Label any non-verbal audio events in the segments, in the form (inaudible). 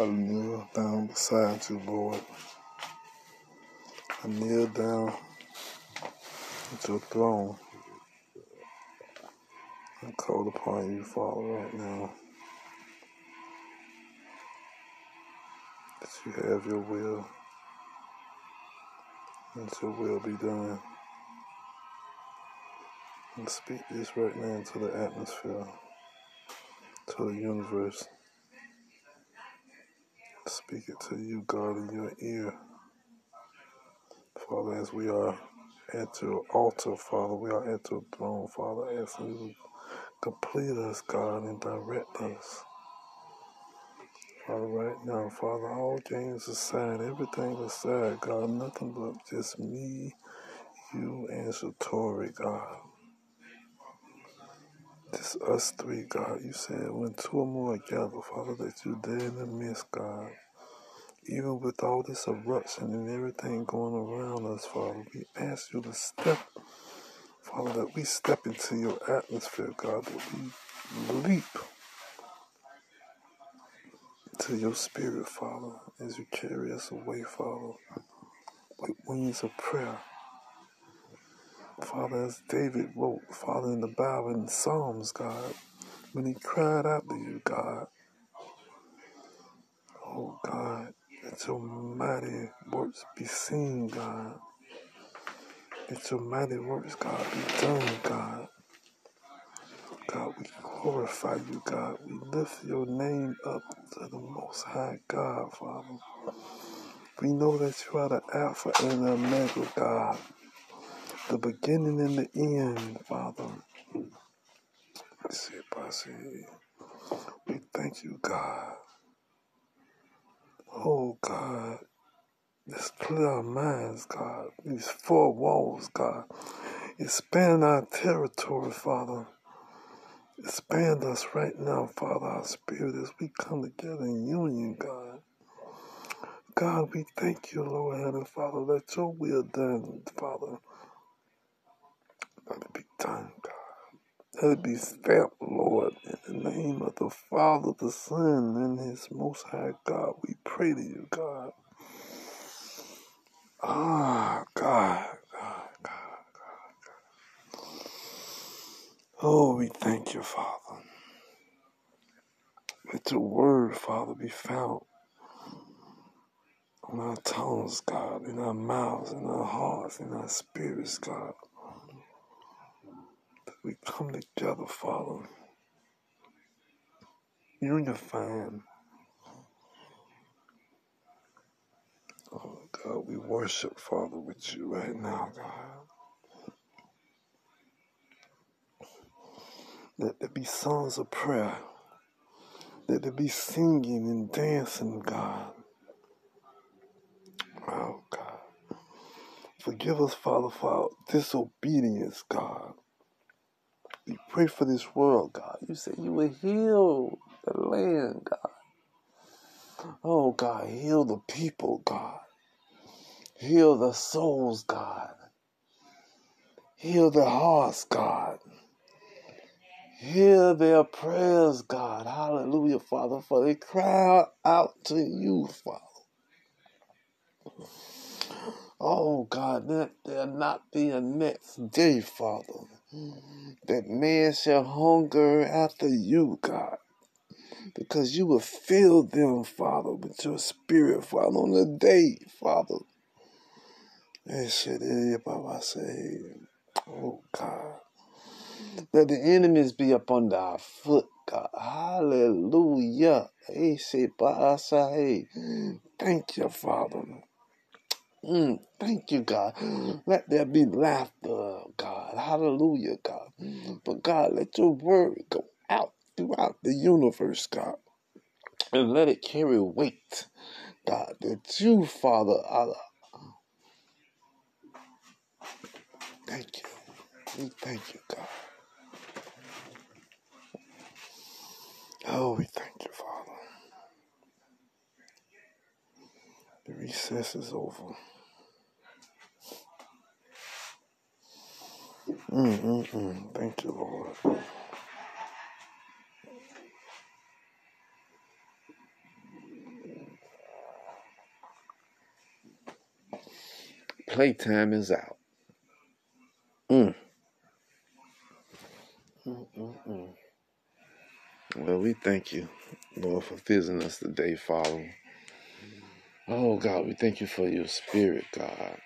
I kneel down beside you, Lord. I kneel down at your throne and call upon you, Father, right now. That you have your will. Let your will be done. And speak this right now into the atmosphere, to the universe. Speak it to you, God, in your ear. Father, as we are at your altar, Father, we are at your throne, Father, as you complete us, God, and direct us. Father, right now, Father, all games aside, everything aside, God, nothing but just me, you, and Satori, God. Just us three, God. You said when two or more gather, Father, that you there in the midst, God. Even with all this eruption and everything going around us, Father, we ask you to step, Father, that we step into your atmosphere, God, that we leap to your spirit, Father, as you carry us away, Father, with wings of prayer. Father, as David wrote, Father, in the Bible, in Psalms, God, when he cried out to you, God, oh God, let your mighty works be seen, God. Let your mighty works, God, be done, God. God, we glorify you, God. We lift your name up to the Most High God, Father. We know that you are the Alpha and the Omega, God. The beginning and the end, Father. We thank you, God. Oh, God. Let's clear our minds, God. These four walls, God. Expand our territory, Father. Expand us right now, Father, our spirit as we come together in union, God. God, we thank you, Lord, Heavenly Father. Let your will done, Father. Be done, God. Let it be stamped, Lord, in the name of the Father, the Son, and His Most High God. We pray to you, God. Ah, God, God, God, God. Oh, we thank you, Father. Let your word, Father, be found on our tongues, God, in our mouths, in our hearts, in our spirits, God. We come together, Father unifying. Oh, God, we worship, Father, with you right now, God. Let there be songs of prayer. Let there be singing and dancing, God. Oh, God. Forgive us, Father, for our disobedience, God. We pray for this world, God. You said you would heal the land, God. Oh, God, heal the people, God. Heal the souls, God. Heal the hearts, God. Hear their prayers, God. Hallelujah, Father, for they cry out to you, Father. Oh, God, let there not be a next day, Father, that man shall hunger after you, God, because you will fill them, Father, with your spirit, Father, on the day, Father. Eh, oh, God. Let the enemies be up under our foot, God. Hallelujah. Thank you, Father. Mm, thank you, God. Let there be laughter, God. Hallelujah, God. But God, let your word go out throughout the universe, God. And let it carry weight, God. That you, Father, are. Thank you. We thank you, God. Oh, we thank you, Father. The recess is over. Mm, mm, mm. Thank you, Lord. Playtime is out. Mm. Mm, mm, mm. Well, we thank you, Lord, for visiting us day following Oh, God, we thank you for your spirit, God.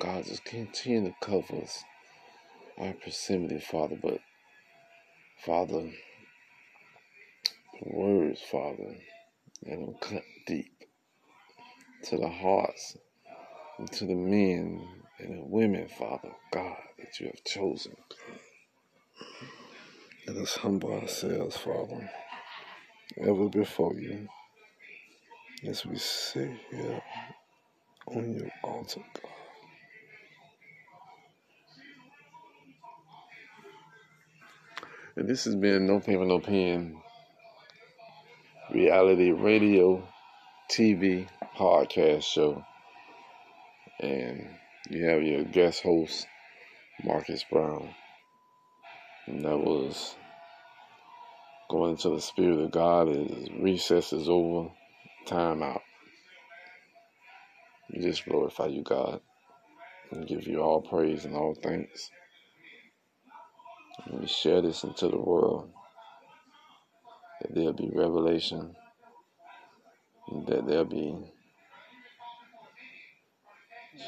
God, just continue to cover us our proximity, Father. But, Father, words, Father, that will cut deep to the hearts and to the men and the women, Father, God, that you have chosen. Let us humble ourselves, Father, ever before you, as we sit here on your altar, God. And this has been No Paper, No Pen reality radio, TV, podcast show. And you have your guest host, Marcus Brown. And that was going into the Spirit of God is recess is over, time out. We just glorify you, God, and give you all praise and all thanks. And we share this into the world that there'll be revelation, that there'll be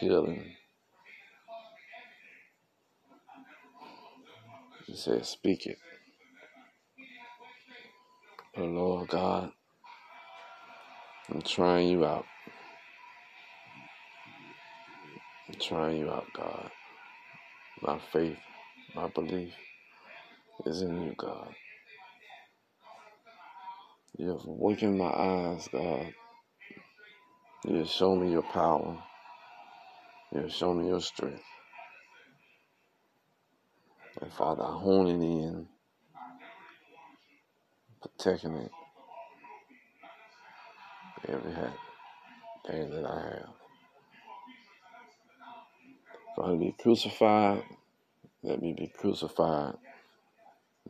healing. He said, Speak it. Oh Lord God, I'm trying you out. I'm trying you out, God. My faith, my belief is in you, God. You have awakened my eyes, God. You have shown me your power. You have shown me your strength. And Father, I hone it in, protecting it, every thing that I have. If I be crucified, let me be crucified,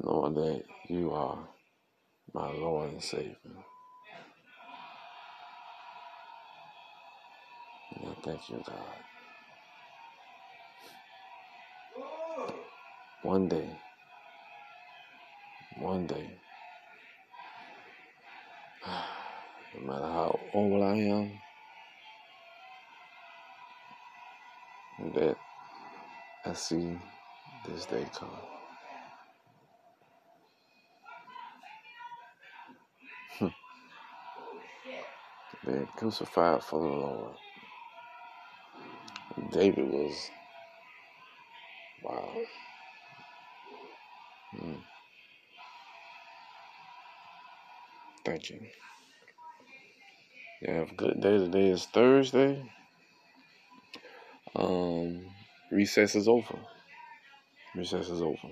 knowing that you are my Lord and Savior. And I thank you, God. One day, one day, (sighs) no matter how old I am, that I see this day come. Being crucified for the Lord. David was, wow. Mm. Thank you. You have a good day. Today is Thursday. Um, recess is over. Recess is over.